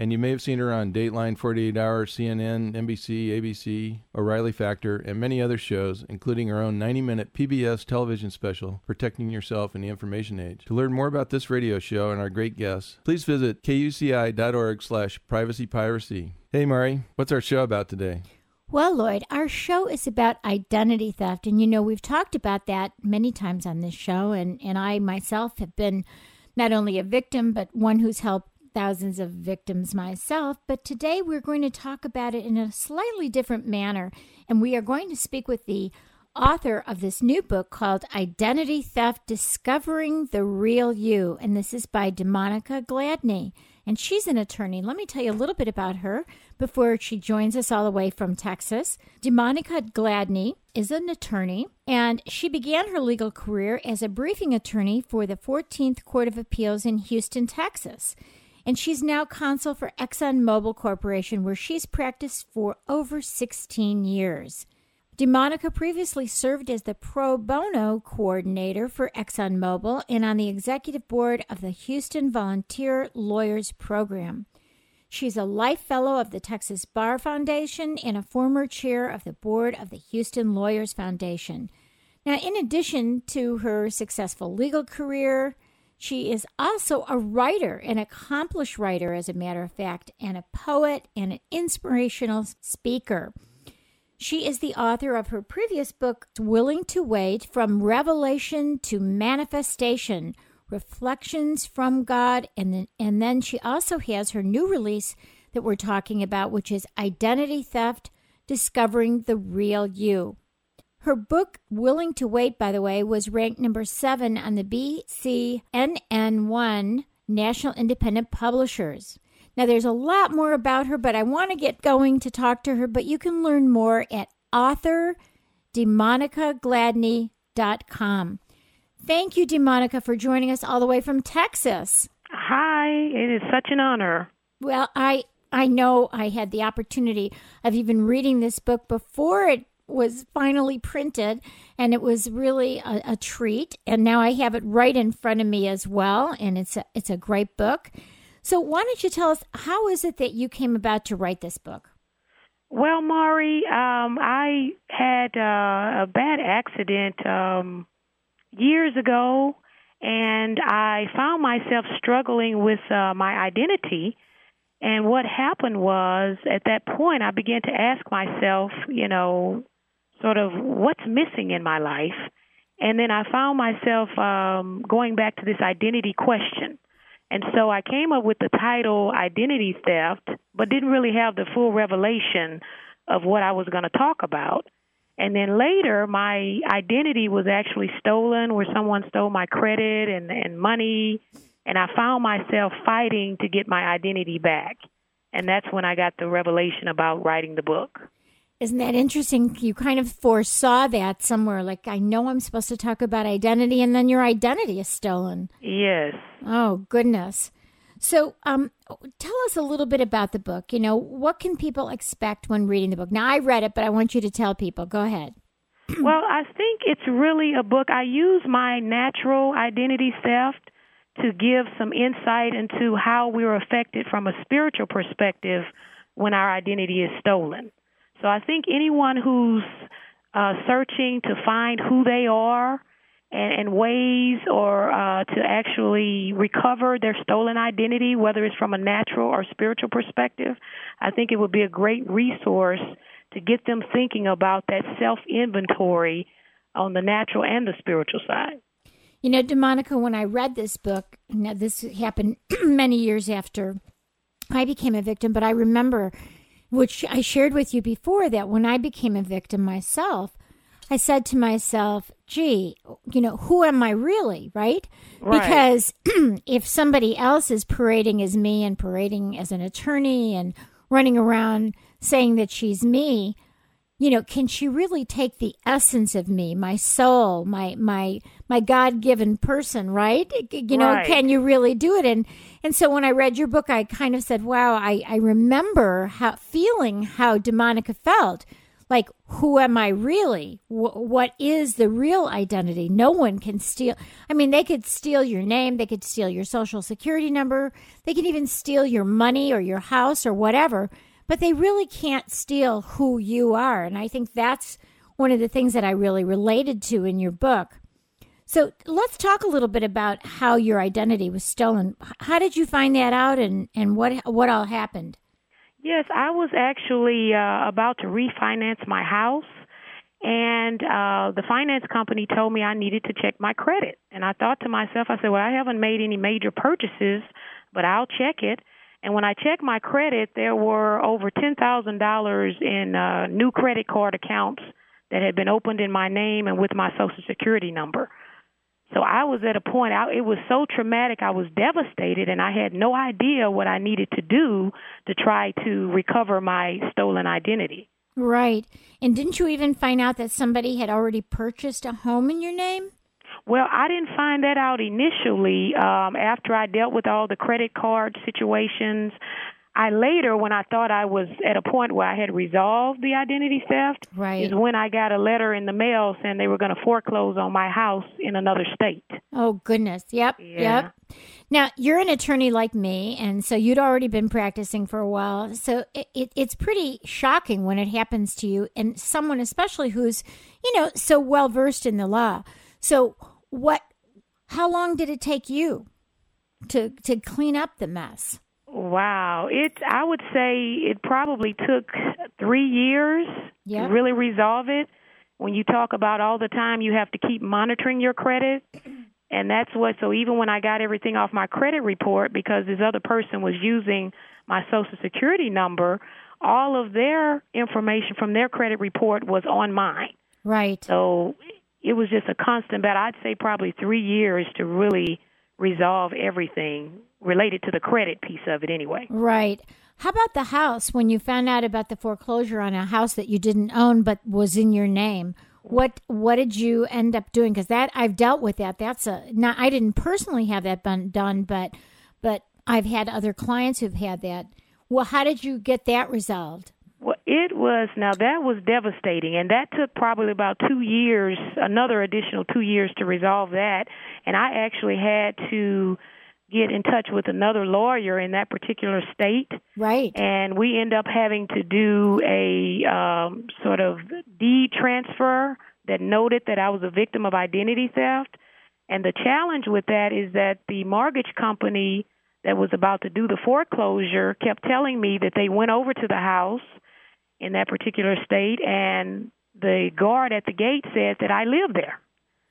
And you may have seen her on Dateline, 48 Hour, CNN, NBC, ABC, O'Reilly Factor, and many other shows, including her own 90 minute PBS television special, Protecting Yourself in the Information Age. To learn more about this radio show and our great guests, please visit kuci.org slash privacypiracy. Hey, Mari, what's our show about today? Well, Lloyd, our show is about identity theft. And you know, we've talked about that many times on this show. And, and I myself have been not only a victim, but one who's helped thousands of victims myself, but today we're going to talk about it in a slightly different manner. And we are going to speak with the author of this new book called Identity Theft Discovering the Real You. And this is by DeMonica Gladney. And she's an attorney. Let me tell you a little bit about her before she joins us all the way from Texas. DeMonica Gladney is an attorney, and she began her legal career as a briefing attorney for the 14th Court of Appeals in Houston, Texas and she's now counsel for ExxonMobil Corporation, where she's practiced for over 16 years. DeMonica previously served as the pro bono coordinator for ExxonMobil and on the executive board of the Houston Volunteer Lawyers Program. She's a life fellow of the Texas Bar Foundation and a former chair of the board of the Houston Lawyers Foundation. Now, in addition to her successful legal career, she is also a writer, an accomplished writer, as a matter of fact, and a poet and an inspirational speaker. She is the author of her previous book, Willing to Wait From Revelation to Manifestation Reflections from God. And then, and then she also has her new release that we're talking about, which is Identity Theft Discovering the Real You. Her book, Willing to Wait, by the way, was ranked number seven on the BCNN1 National Independent Publishers. Now, there's a lot more about her, but I want to get going to talk to her. But you can learn more at authordemonicagladney.com. Thank you, DeMonica, for joining us all the way from Texas. Hi, it is such an honor. Well, I I know I had the opportunity of even reading this book before it was finally printed and it was really a, a, treat. And now i have it right in front of me as well and it's a, it's a great book. So why don't you tell us how is it that you came about to write this book? Well mari um, i had uh, a bad accident um, years ago and i found myself struggling with uh, my identity. And what happened was at that point I began to ask myself, you know, sort of what's missing in my life. And then I found myself um, going back to this identity question. And so I came up with the title Identity Theft, but didn't really have the full revelation of what I was going to talk about. And then later, my identity was actually stolen, where someone stole my credit and, and money. And I found myself fighting to get my identity back. And that's when I got the revelation about writing the book. Isn't that interesting? You kind of foresaw that somewhere. Like, I know I'm supposed to talk about identity, and then your identity is stolen. Yes. Oh, goodness. So, um, tell us a little bit about the book. You know, what can people expect when reading the book? Now, I read it, but I want you to tell people. Go ahead. well, I think it's really a book. I use my natural identity theft to give some insight into how we're affected from a spiritual perspective when our identity is stolen. So I think anyone who's uh, searching to find who they are and, and ways or uh, to actually recover their stolen identity, whether it's from a natural or spiritual perspective, I think it would be a great resource to get them thinking about that self inventory on the natural and the spiritual side. You know, DeMonica, when I read this book, now this happened many years after I became a victim, but I remember, which I shared with you before, that when I became a victim myself, I said to myself, gee, you know, who am I really, right? right. Because if somebody else is parading as me and parading as an attorney and running around saying that she's me, you know, can she really take the essence of me, my soul, my my my God-given person, right? You know, right. can you really do it? And and so when I read your book, I kind of said, "Wow, I I remember how feeling how DeMonica felt." Like, who am I really? W- what is the real identity? No one can steal. I mean, they could steal your name, they could steal your social security number, they could even steal your money or your house or whatever but they really can't steal who you are. And I think that's one of the things that I really related to in your book. So let's talk a little bit about how your identity was stolen. How did you find that out, and, and what what all happened? Yes, I was actually uh, about to refinance my house, and uh, the finance company told me I needed to check my credit. And I thought to myself, I said, "Well, I haven't made any major purchases, but I'll check it." And when I checked my credit, there were over $10,000 in uh, new credit card accounts that had been opened in my name and with my social security number. So I was at a point, I, it was so traumatic, I was devastated, and I had no idea what I needed to do to try to recover my stolen identity. Right. And didn't you even find out that somebody had already purchased a home in your name? Well, I didn't find that out initially. Um, after I dealt with all the credit card situations, I later, when I thought I was at a point where I had resolved the identity theft, right. is when I got a letter in the mail saying they were going to foreclose on my house in another state. Oh goodness! Yep, yeah. yep. Now you're an attorney like me, and so you'd already been practicing for a while. So it, it, it's pretty shocking when it happens to you, and someone especially who's, you know, so well versed in the law. So what how long did it take you to to clean up the mess? Wow, it I would say it probably took 3 years yep. to really resolve it. When you talk about all the time you have to keep monitoring your credit, and that's what so even when I got everything off my credit report because this other person was using my social security number, all of their information from their credit report was on mine. Right. So it was just a constant battle. I'd say probably three years to really resolve everything related to the credit piece of it, anyway. Right. How about the house? When you found out about the foreclosure on a house that you didn't own but was in your name, what what did you end up doing? Because that I've dealt with that. That's a not. I didn't personally have that done, but but I've had other clients who've had that. Well, how did you get that resolved? Well, it was now that was devastating, and that took probably about two years, another additional two years to resolve that. And I actually had to get in touch with another lawyer in that particular state. Right. And we end up having to do a um, sort of deed transfer that noted that I was a victim of identity theft. And the challenge with that is that the mortgage company that was about to do the foreclosure kept telling me that they went over to the house in that particular state, and the guard at the gate said that I live there.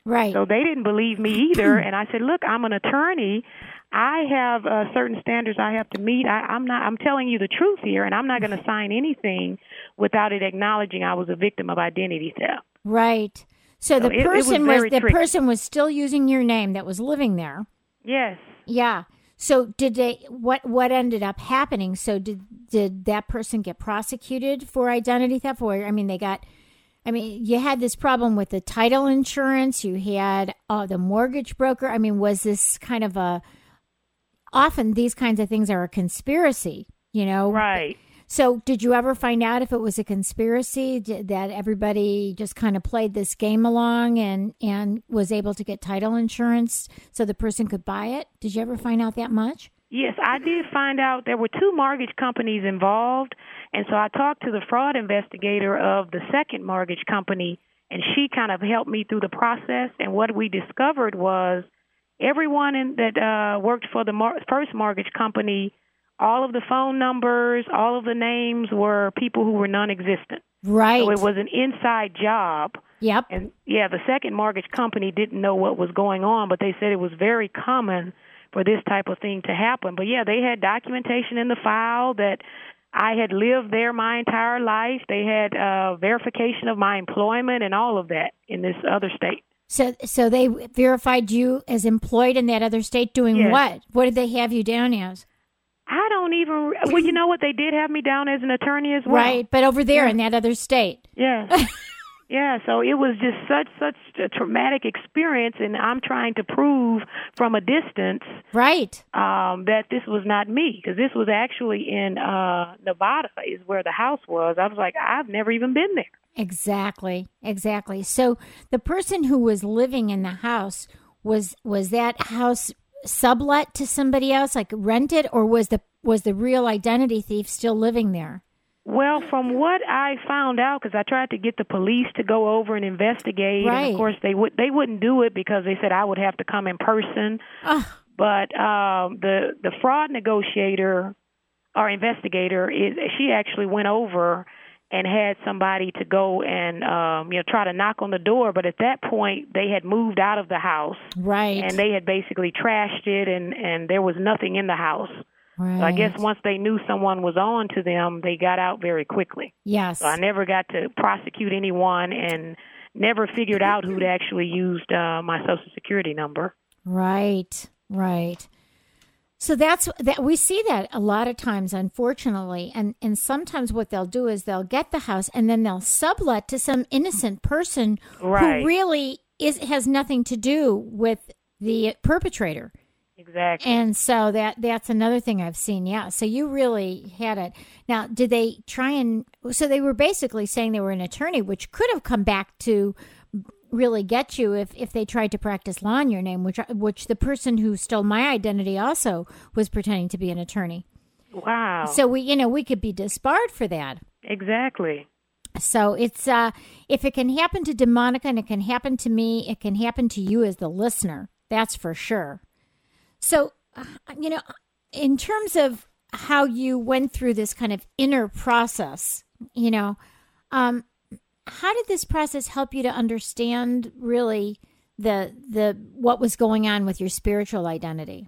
Right. So they didn't believe me either, and I said, "Look, I'm an attorney. I have uh, certain standards I have to meet. I, I'm not. I'm telling you the truth here, and I'm not going to sign anything without it acknowledging I was a victim of identity theft." Right. So, So the it- it was person was, the tricky. person was still using your name that was living there. Yes. Yeah. So did they what what ended up happening? So did did that person get prosecuted for identity theft or I mean they got I mean you had this problem with the title insurance, you had uh, the mortgage broker. I mean was this kind of a often these kinds of things are a conspiracy, you know? Right. So did you ever find out if it was a conspiracy that everybody just kind of played this game along and and was able to get title insurance so the person could buy it? Did you ever find out that much? Yes, I did find out there were two mortgage companies involved, and so I talked to the fraud investigator of the second mortgage company, and she kind of helped me through the process. And what we discovered was everyone in, that uh, worked for the mor- first mortgage company, all of the phone numbers, all of the names were people who were non-existent. Right. So it was an inside job. Yep. And yeah, the second mortgage company didn't know what was going on, but they said it was very common for this type of thing to happen. But yeah, they had documentation in the file that I had lived there my entire life. They had uh, verification of my employment and all of that in this other state. So, so they verified you as employed in that other state doing Yes. what? What did they have you down as? I don't even. Well, you know what? They did have me down as an attorney as well. Right, but over there Yeah. in that other state. Yeah. yeah, so it was just such such a traumatic experience and I'm trying to prove from a distance Right. um that this was not me because this was actually in uh Nevada is where the house was. I was like I've never even been there. Exactly. Exactly. So the person who was living in the house was was that house sublet to somebody else, like rented, or was the was the real identity thief still living there? Well, from what I found out, because I tried to get the police to go over and investigate, and of course they would they wouldn't do it because they said I would have to come in person. Ugh. But um, the the fraud negotiator or investigator is she actually went over and had somebody to go and um, you know try to knock on the door. But at that point, they had moved out of the house Right. and they had basically trashed it, and and there was nothing in the house. right. So I guess once they knew someone was on to them, they got out very quickly. Yes. So I never got to prosecute anyone and never figured out who'd actually used uh, my social security number. Right, right. So that's that we see that a lot of times, unfortunately, and and sometimes what they'll do is they'll get the house and then they'll sublet to some innocent person Right. who really is has nothing to do with the perpetrator. Exactly. And so that that's another thing I've seen. Yeah. So you really had it. Now, did they try and so they were basically saying they were an attorney, which could have come back to really get you if if they tried to practice law in your name, which which the person who stole my identity also was pretending to be an attorney. wow. So we you know, we could be disbarred for that. exactly. So it's uh if it can happen to Demonica and it can happen to me, it can happen to you as the listener. That's for sure. So uh, you know, in terms of how you went through this kind of inner process, you know, um how did this process help you to understand really the the what was going on with your spiritual identity?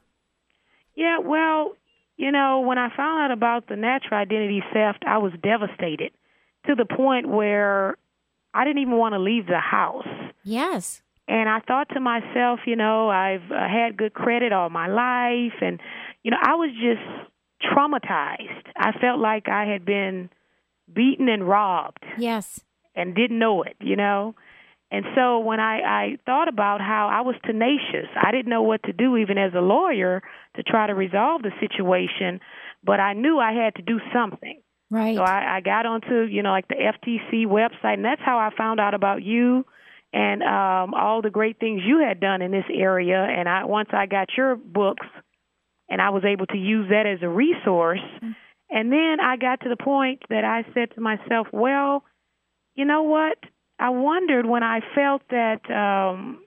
Yeah, well, you know, when I found out about the natural identity theft, I was devastated to the point where I didn't even want to leave the house. Yes. And I thought to myself, you know, I've uh, had good credit all my life, and you know, I was just traumatized. I felt like I had been beaten and robbed, Yes. And didn't know it, you know. And so when I, I thought about how I was tenacious, I didn't know what to do, even as a lawyer, to try to resolve the situation. But I knew I had to do something. Right. So I, I got onto, you know, like the FTC website, and that's how I found out about you and um, all the great things you had done in this area. And I once I got your books, and I was able to use that as a resource. And then I got to the point that I said to myself, well, you know what? I wondered when I felt that um,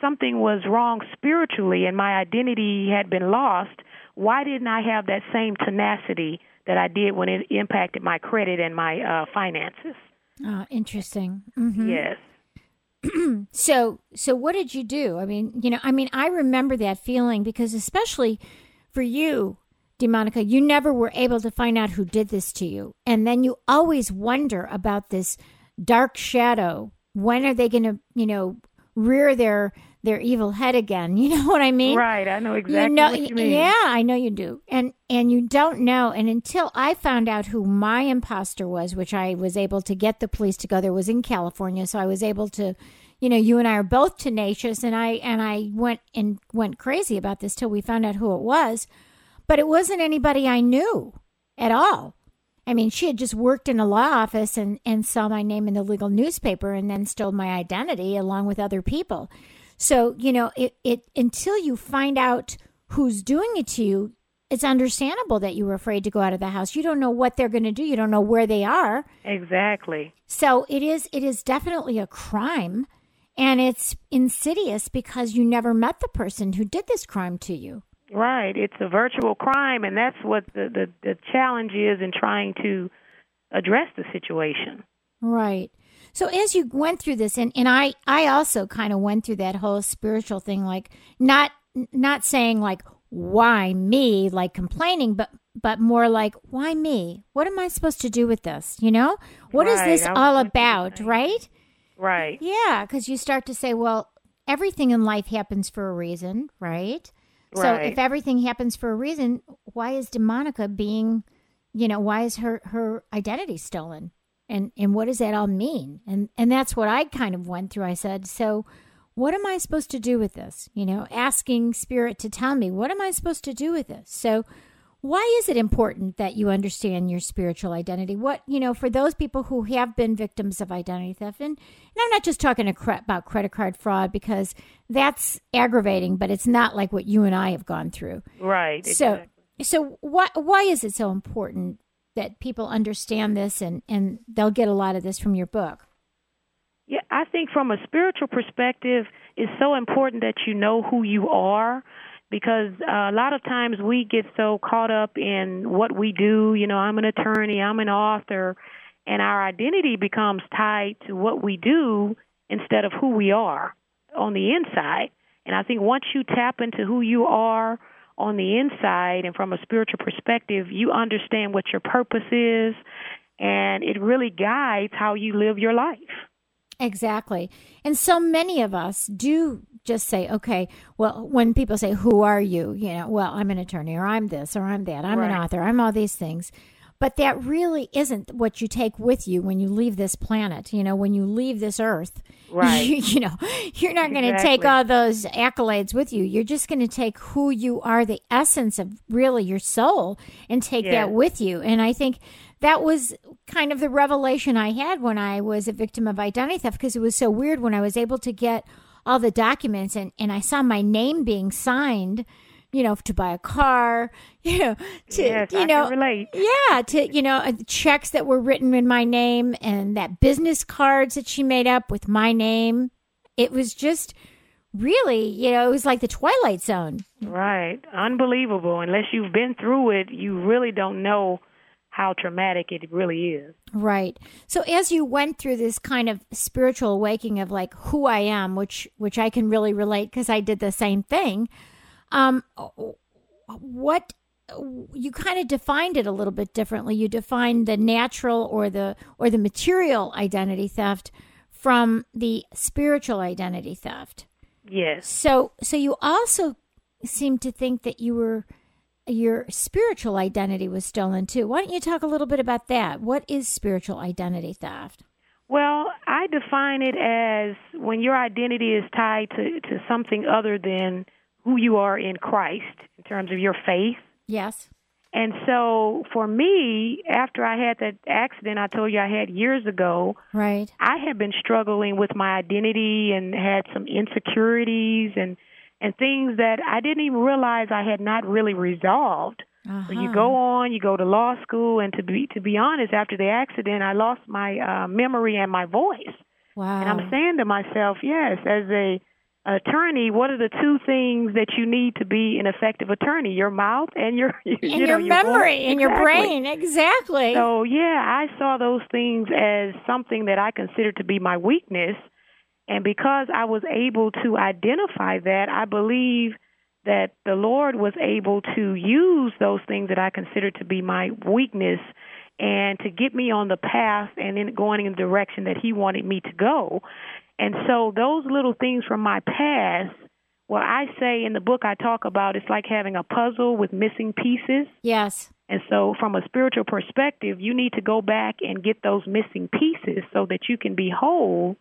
something was wrong spiritually and my identity had been lost, why didn't I have that same tenacity that I did when it impacted my credit and my uh, finances? oh, interesting. hmm Yes. So, so what did you do? I mean, you know, I mean, I remember that feeling because, especially for you, Demonica, you never were able to find out who did this to you, and then you always wonder about this dark shadow. When are they going to, you know, rear their their evil head again? You know what I mean? Right. I know exactly you know, what you mean. Yeah, I know you do. And and you don't know. And until I found out who my imposter was, which I was able to get the police to go there, was in California, so I was able to, you know, you and I are both tenacious, and I and I went and went crazy about this till we found out who it was. But it wasn't anybody I knew at all. I mean, she had just worked in a law office and, and saw my name in the legal newspaper and then stole my identity along with other people. So, you know, it, it until you find out who's doing it to you, it's understandable that you were afraid to go out of the house. You don't know what they're going to do. You don't know where they are. Exactly. So it is it is definitely a crime and it's insidious because you never met the person who did this crime to you. Right. It's a virtual crime, and that's what the, the, the challenge is in trying to address the situation. Right. So as you went through this, and, and I, I also kind of went through that whole spiritual thing, like not not saying like why me, like complaining, but but more like why me? What am I supposed to do with this? You know, what right. is this all about? Right. Right. Yeah, because you start to say, well, everything in life happens for a reason, right? Right? So if everything happens for a reason, why is Demonica being, you know, why is her her identity stolen? And and what does that all mean? And and that's what I kind of went through. I said, so what am I supposed to do with this? You know, asking spirit to tell me, what am I supposed to do with this? So why is it important that you understand your spiritual identity? What, you know, for those people who have been victims of identity theft, and, and I'm not just talking about credit card fraud because that's aggravating, but it's not like what you and I have gone through. Right. So, so why, why is it so important that people understand this and, and they'll get a lot of this from your book? Yeah, I think from a spiritual perspective, it's so important that you know who you are because a lot of times we get so caught up in what we do. You know, I'm an attorney, I'm an author, and our identity becomes tied to what we do instead of who we are on the inside. And I think once you tap into who you are on the inside and from a spiritual perspective, you understand what your purpose is, and it really guides how you live your life. Exactly. And so many of us do just say, okay, well, when people say, who are you? You know, well, I'm an attorney or I'm this or I'm that, I'm right. an author, I'm all these things. But that really isn't what you take with you when you leave this planet. You know, when you leave this earth, right? You, you know, you're not going to take all those accolades with you. You're just going to take who you are, the essence of really your soul, and take yeah. that with you. And I think that was kind of the revelation I had when I was a victim of identity theft because it was so weird when I was able to get all the documents and, and I saw my name being signed, you know, to buy a car, you know, to, yes, you know, yeah, to, you know, uh, checks that were written in my name and that business cards that she made up with my name. It was just really, you know, it was like the Twilight Zone. Right. Unbelievable. Unless you've been through it, you really don't know how traumatic it really is. Right. So as you went through this kind of spiritual awakening of like who I am, which which I can really relate because I did the same thing. Um, what you kind of defined it a little bit differently. You defined the natural or the or the material identity theft from the spiritual identity theft. Yes. So so you also seem to think that you were your spiritual identity was stolen too. Why don't you talk a little bit about that? What is spiritual identity theft? Well, I define it as when your identity is tied to, to something other than who you are in Christ in terms of your faith. Yes. And so for me, after I had that accident I told you I had years ago, right. I had been struggling with my identity and had some insecurities and and things that I didn't even realize I had not really resolved. Uh-huh. So you go on, you go to law school, and to be to be honest, after the accident, I lost my uh, memory and my voice. Wow! And I'm saying to myself, yes, as a attorney, what are the two things that you need to be an effective attorney? Your mouth and your you, and you your know, memory your and your brain, exactly. So yeah, I saw those things as something that I considered to be my weakness and because I was able to identify that, I believe that the Lord was able to use those things that I considered to be my weakness and to get me on the path and then going in the direction that He wanted me to go. And so those little things from my past, well, I say in the book I talk about it's like having a puzzle with missing pieces. Yes. And so, from a spiritual perspective, you need to go back and get those missing pieces so that you can be whole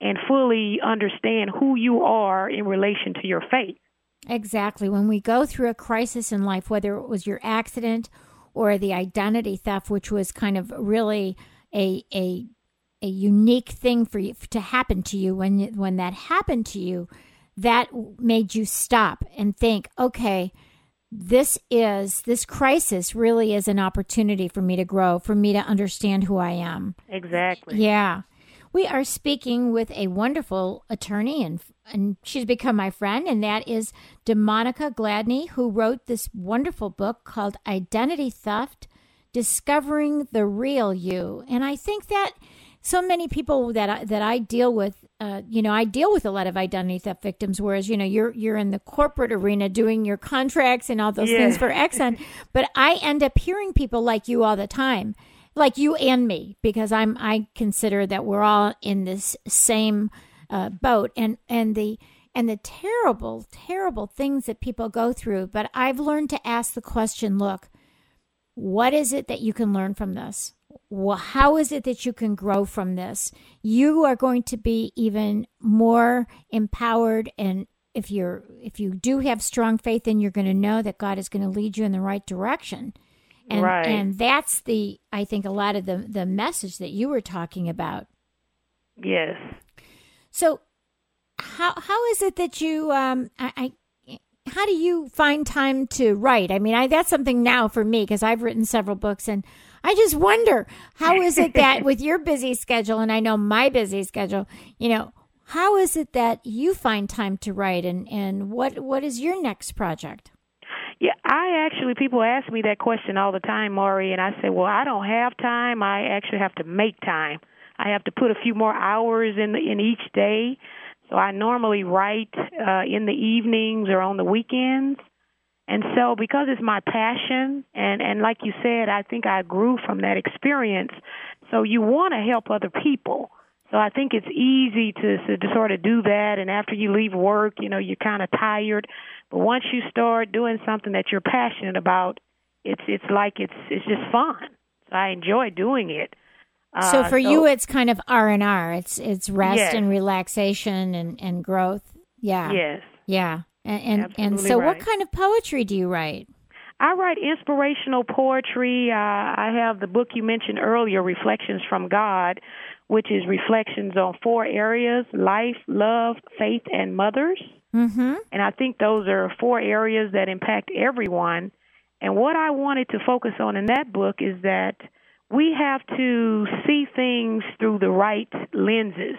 and fully understand who you are in relation to your faith. Exactly. When we go through a crisis in life, whether it was your accident or the identity theft, which was kind of really a a a unique thing for you to happen to you when when that happened to you, that made you stop and think, okay, this is this crisis really is an opportunity for me to grow, for me to understand who I am. Exactly. Yeah. We are speaking with a wonderful attorney, and, and she's become my friend, and that is Demonica Gladney, who wrote this wonderful book called Identity Theft Discovering the Real You. And I think that so many people that I, that I deal with, uh, you know, I deal with a lot of identity theft victims. Whereas, you know, you're you're in the corporate arena doing your contracts and all those Yeah. things for Exxon, but I end up hearing people like you all the time, like you and me, because I'm I consider that we're all in this same uh, boat, and and the and the terrible, terrible things that people go through. But I've learned to ask the question: Look, what is it that you can learn from this? Wh- How is it that you can grow from this? You are going to be even more empowered and if you're if you do have strong faith then you're going to know that God is going to lead you in the right direction. And Right. and that's the I think a lot of the the message that you were talking about. Yes. So how how is it that you um I, I how do you find time to write? I mean, I that's something now for me because I've written several books and I just wonder how is it that with your busy schedule and I know my busy schedule, you know, how is it that you find time to write and and what what is your next project? Yeah, I actually people ask me that question all the time, Mari, and I say, well, I don't have time. I actually have to make time. I have to put a few more hours in the, in each day. So I normally write uh, in the evenings or on the weekends. And so because it's my passion and and like you said, I think I grew from that experience. So you want to help other people. So I think it's easy to, to to sort of do that and after you leave work, you know, you're kind of tired, but once you start doing something that you're passionate about, it's it's like it's it's just fun. So I enjoy doing it. so Uh, for you it's kind of R&R. It's it's rest Yes. and relaxation and and growth. Yeah. yes. Yeah. And and, and so what kind of poetry do you write? I write inspirational poetry. Uh, I have the book you mentioned earlier, Reflections from God, which is reflections on four areas life, love, faith, and mothers. Mhm. And I think those are four areas that impact everyone. And what I wanted to focus on in that book is that we have to see things through the right lenses.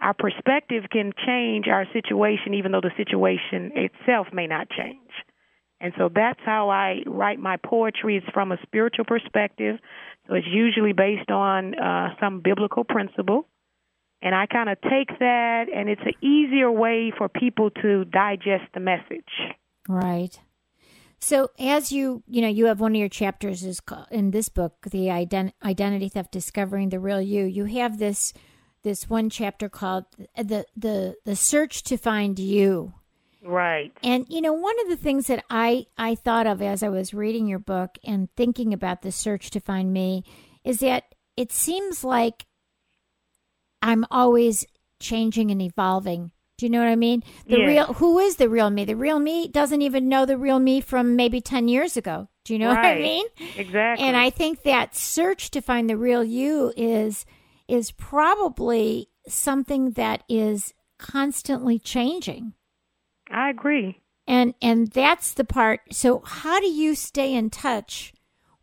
Our perspective can change our situation, even though the situation itself may not change. And so that's how I write my poetry. It's from a spiritual perspective. So it's usually based on uh, some biblical principle. And I kind of take that, and it's an easier way for people to digest the message. Right. So as you, you know, you have one of your chapters is in this book, the ident- identity theft discovering the real you. You have this this one chapter called the the the search to find you. Right. And you know, one of the things that I I thought of as I was reading your book and thinking about the search to find me is that it seems like I'm always changing and evolving. Do you know what I mean? The Yeah. real who is the real me? The real me doesn't even know the real me from maybe 10 years ago. Do you know what I mean? Exactly. And I think that search to find the real you is is probably something that is constantly changing. I agree. And and that's the part. So how do you stay in touch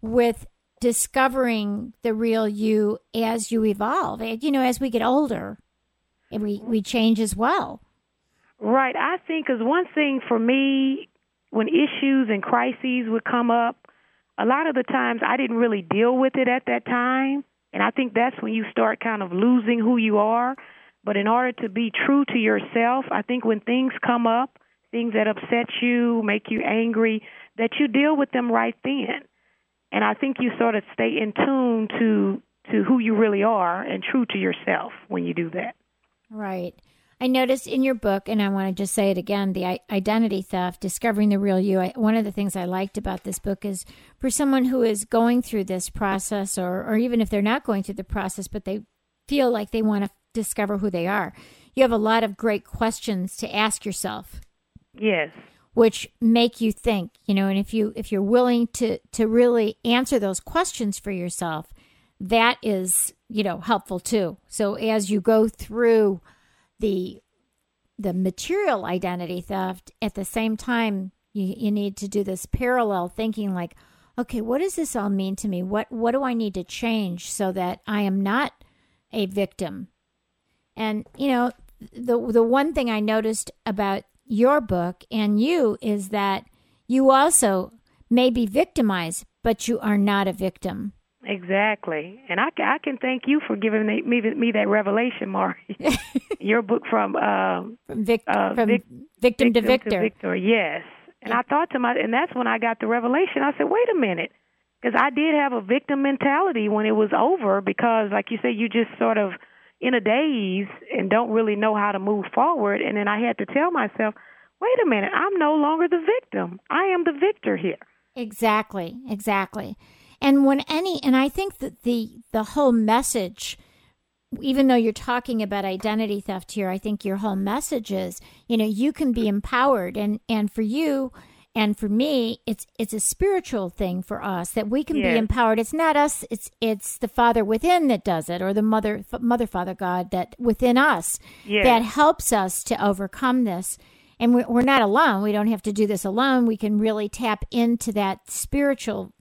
with discovering the real you as you evolve? You know, as we get older, we we change as well. Right. I think because one thing for me, when issues and crises would come up, a lot of the times I didn't really deal with it at that time. And I think that's when you start kind of losing who you are. But in order to be true to yourself, I think when things come up, things that upset you, make you angry, that you deal with them right then. And I think you sort of stay in tune to to who you really are and true to yourself when you do that. Right. I noticed in your book, and I want to just say it again the identity theft, discovering the real you. I, one of the things I liked about this book is for someone who is going through this process, or, or even if they're not going through the process, but they feel like they want to discover who they are, you have a lot of great questions to ask yourself Yes. which make you think you know and if you if you're willing to to really answer those questions for yourself that is you know helpful too so as you go through the the material identity theft at the same time you, you need to do this parallel thinking like okay what does this all mean to me? What what do i need to change so that i am not a victim? And you know the the one thing i noticed about your book and you is that you also may be victimized but you are not a victim Exactly, and I, I can thank you for giving me me, me that revelation, Mari. Your book from uh, from, vic- uh, from vic- victim, victim, to victor. To victor, yes. And I thought to my, and that's when I got the revelation. I said, wait a minute, because I did have a victim mentality when it was over. Because, like you said, you just sort of in a daze and don't really know how to move forward. And then I had to tell myself, wait a minute, I'm no longer the victim. I am the victor here. Exactly, exactly. And when any, and I think that the the whole message, even though you're talking about identity theft here, I think your whole message is, you know, you can be empowered, and and for you, and for me it's it's a spiritual thing for us that we can yes. be empowered. It's not us it's it's the father within that does it or the mother mother father god that within us yes. that helps us to overcome this. And we're not alone. We don't have to do this alone. We can really tap into that spiritual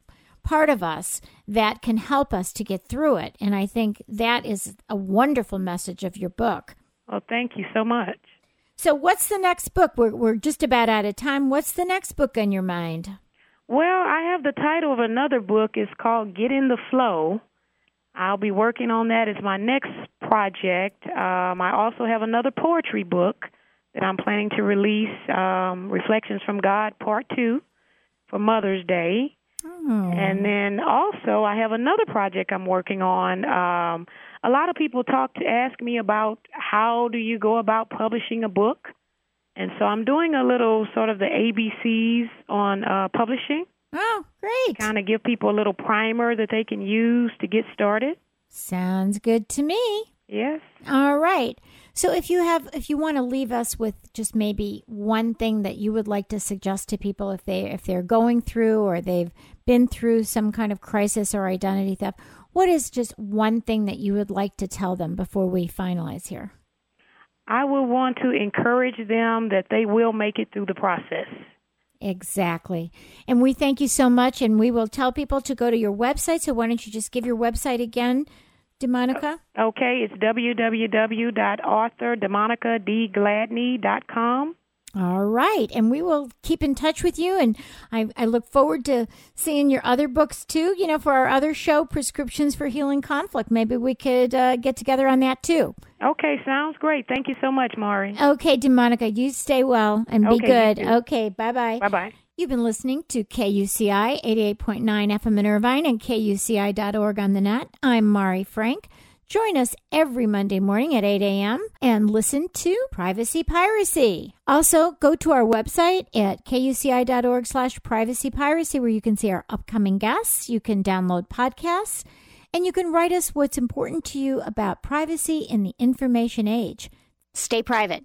part of us that can help us to get through it. And I think that is a wonderful message of your book. Well, thank you so much. So, what's the next book? We're, we're just about out of time. What's the next book on your mind? Well, I have the title of another book. It's called Get in the Flow. I'll be working on that as my next project. Um, I also have another poetry book that I'm planning to release, um, Reflections from God, Part 2, for Mother's Day. Oh. And then also, I have another project I'm working on. Um, a lot of people talk to ask me about how do you go about publishing a book, and so I'm doing a little sort of the ABCs on uh, publishing. Oh, great! Kind of give people a little primer that they can use to get started. Sounds good to me. Yes. All right. So if you have if you want to leave us with just maybe one thing that you would like to suggest to people if they if they're going through or they've been through some kind of crisis or identity theft, what is just one thing that you would like to tell them before we finalize here? I would want to encourage them that they will make it through the process. Exactly. And we thank you so much. And we will tell people to go to your website. So why don't you just give your website again DeMonica? Okay, it's www.authordemonicadgladney.com. All right. And we will keep in touch with you. And I, I, look forward to seeing your other books too, you know, for our other show, Prescriptions for Healing Conflict. Maybe we could uh, get together on that too. Okay, sounds great. Thank you so much, Mari. Okay, DeMonica, you stay well and be okay, good. Okay, bye bye. Bye bye. You've been listening to KUCI 88.9 FM in Irvine and KUCI.org on the net. I'm Mari Frank. Join us every Monday morning at 8 a.m. and listen to Privacy Piracy. Also, go to our website at kuci.org slash privacy piracy where you can see our upcoming guests, you can download podcasts, and you can write us what's important to you about privacy in the information age. Stay private.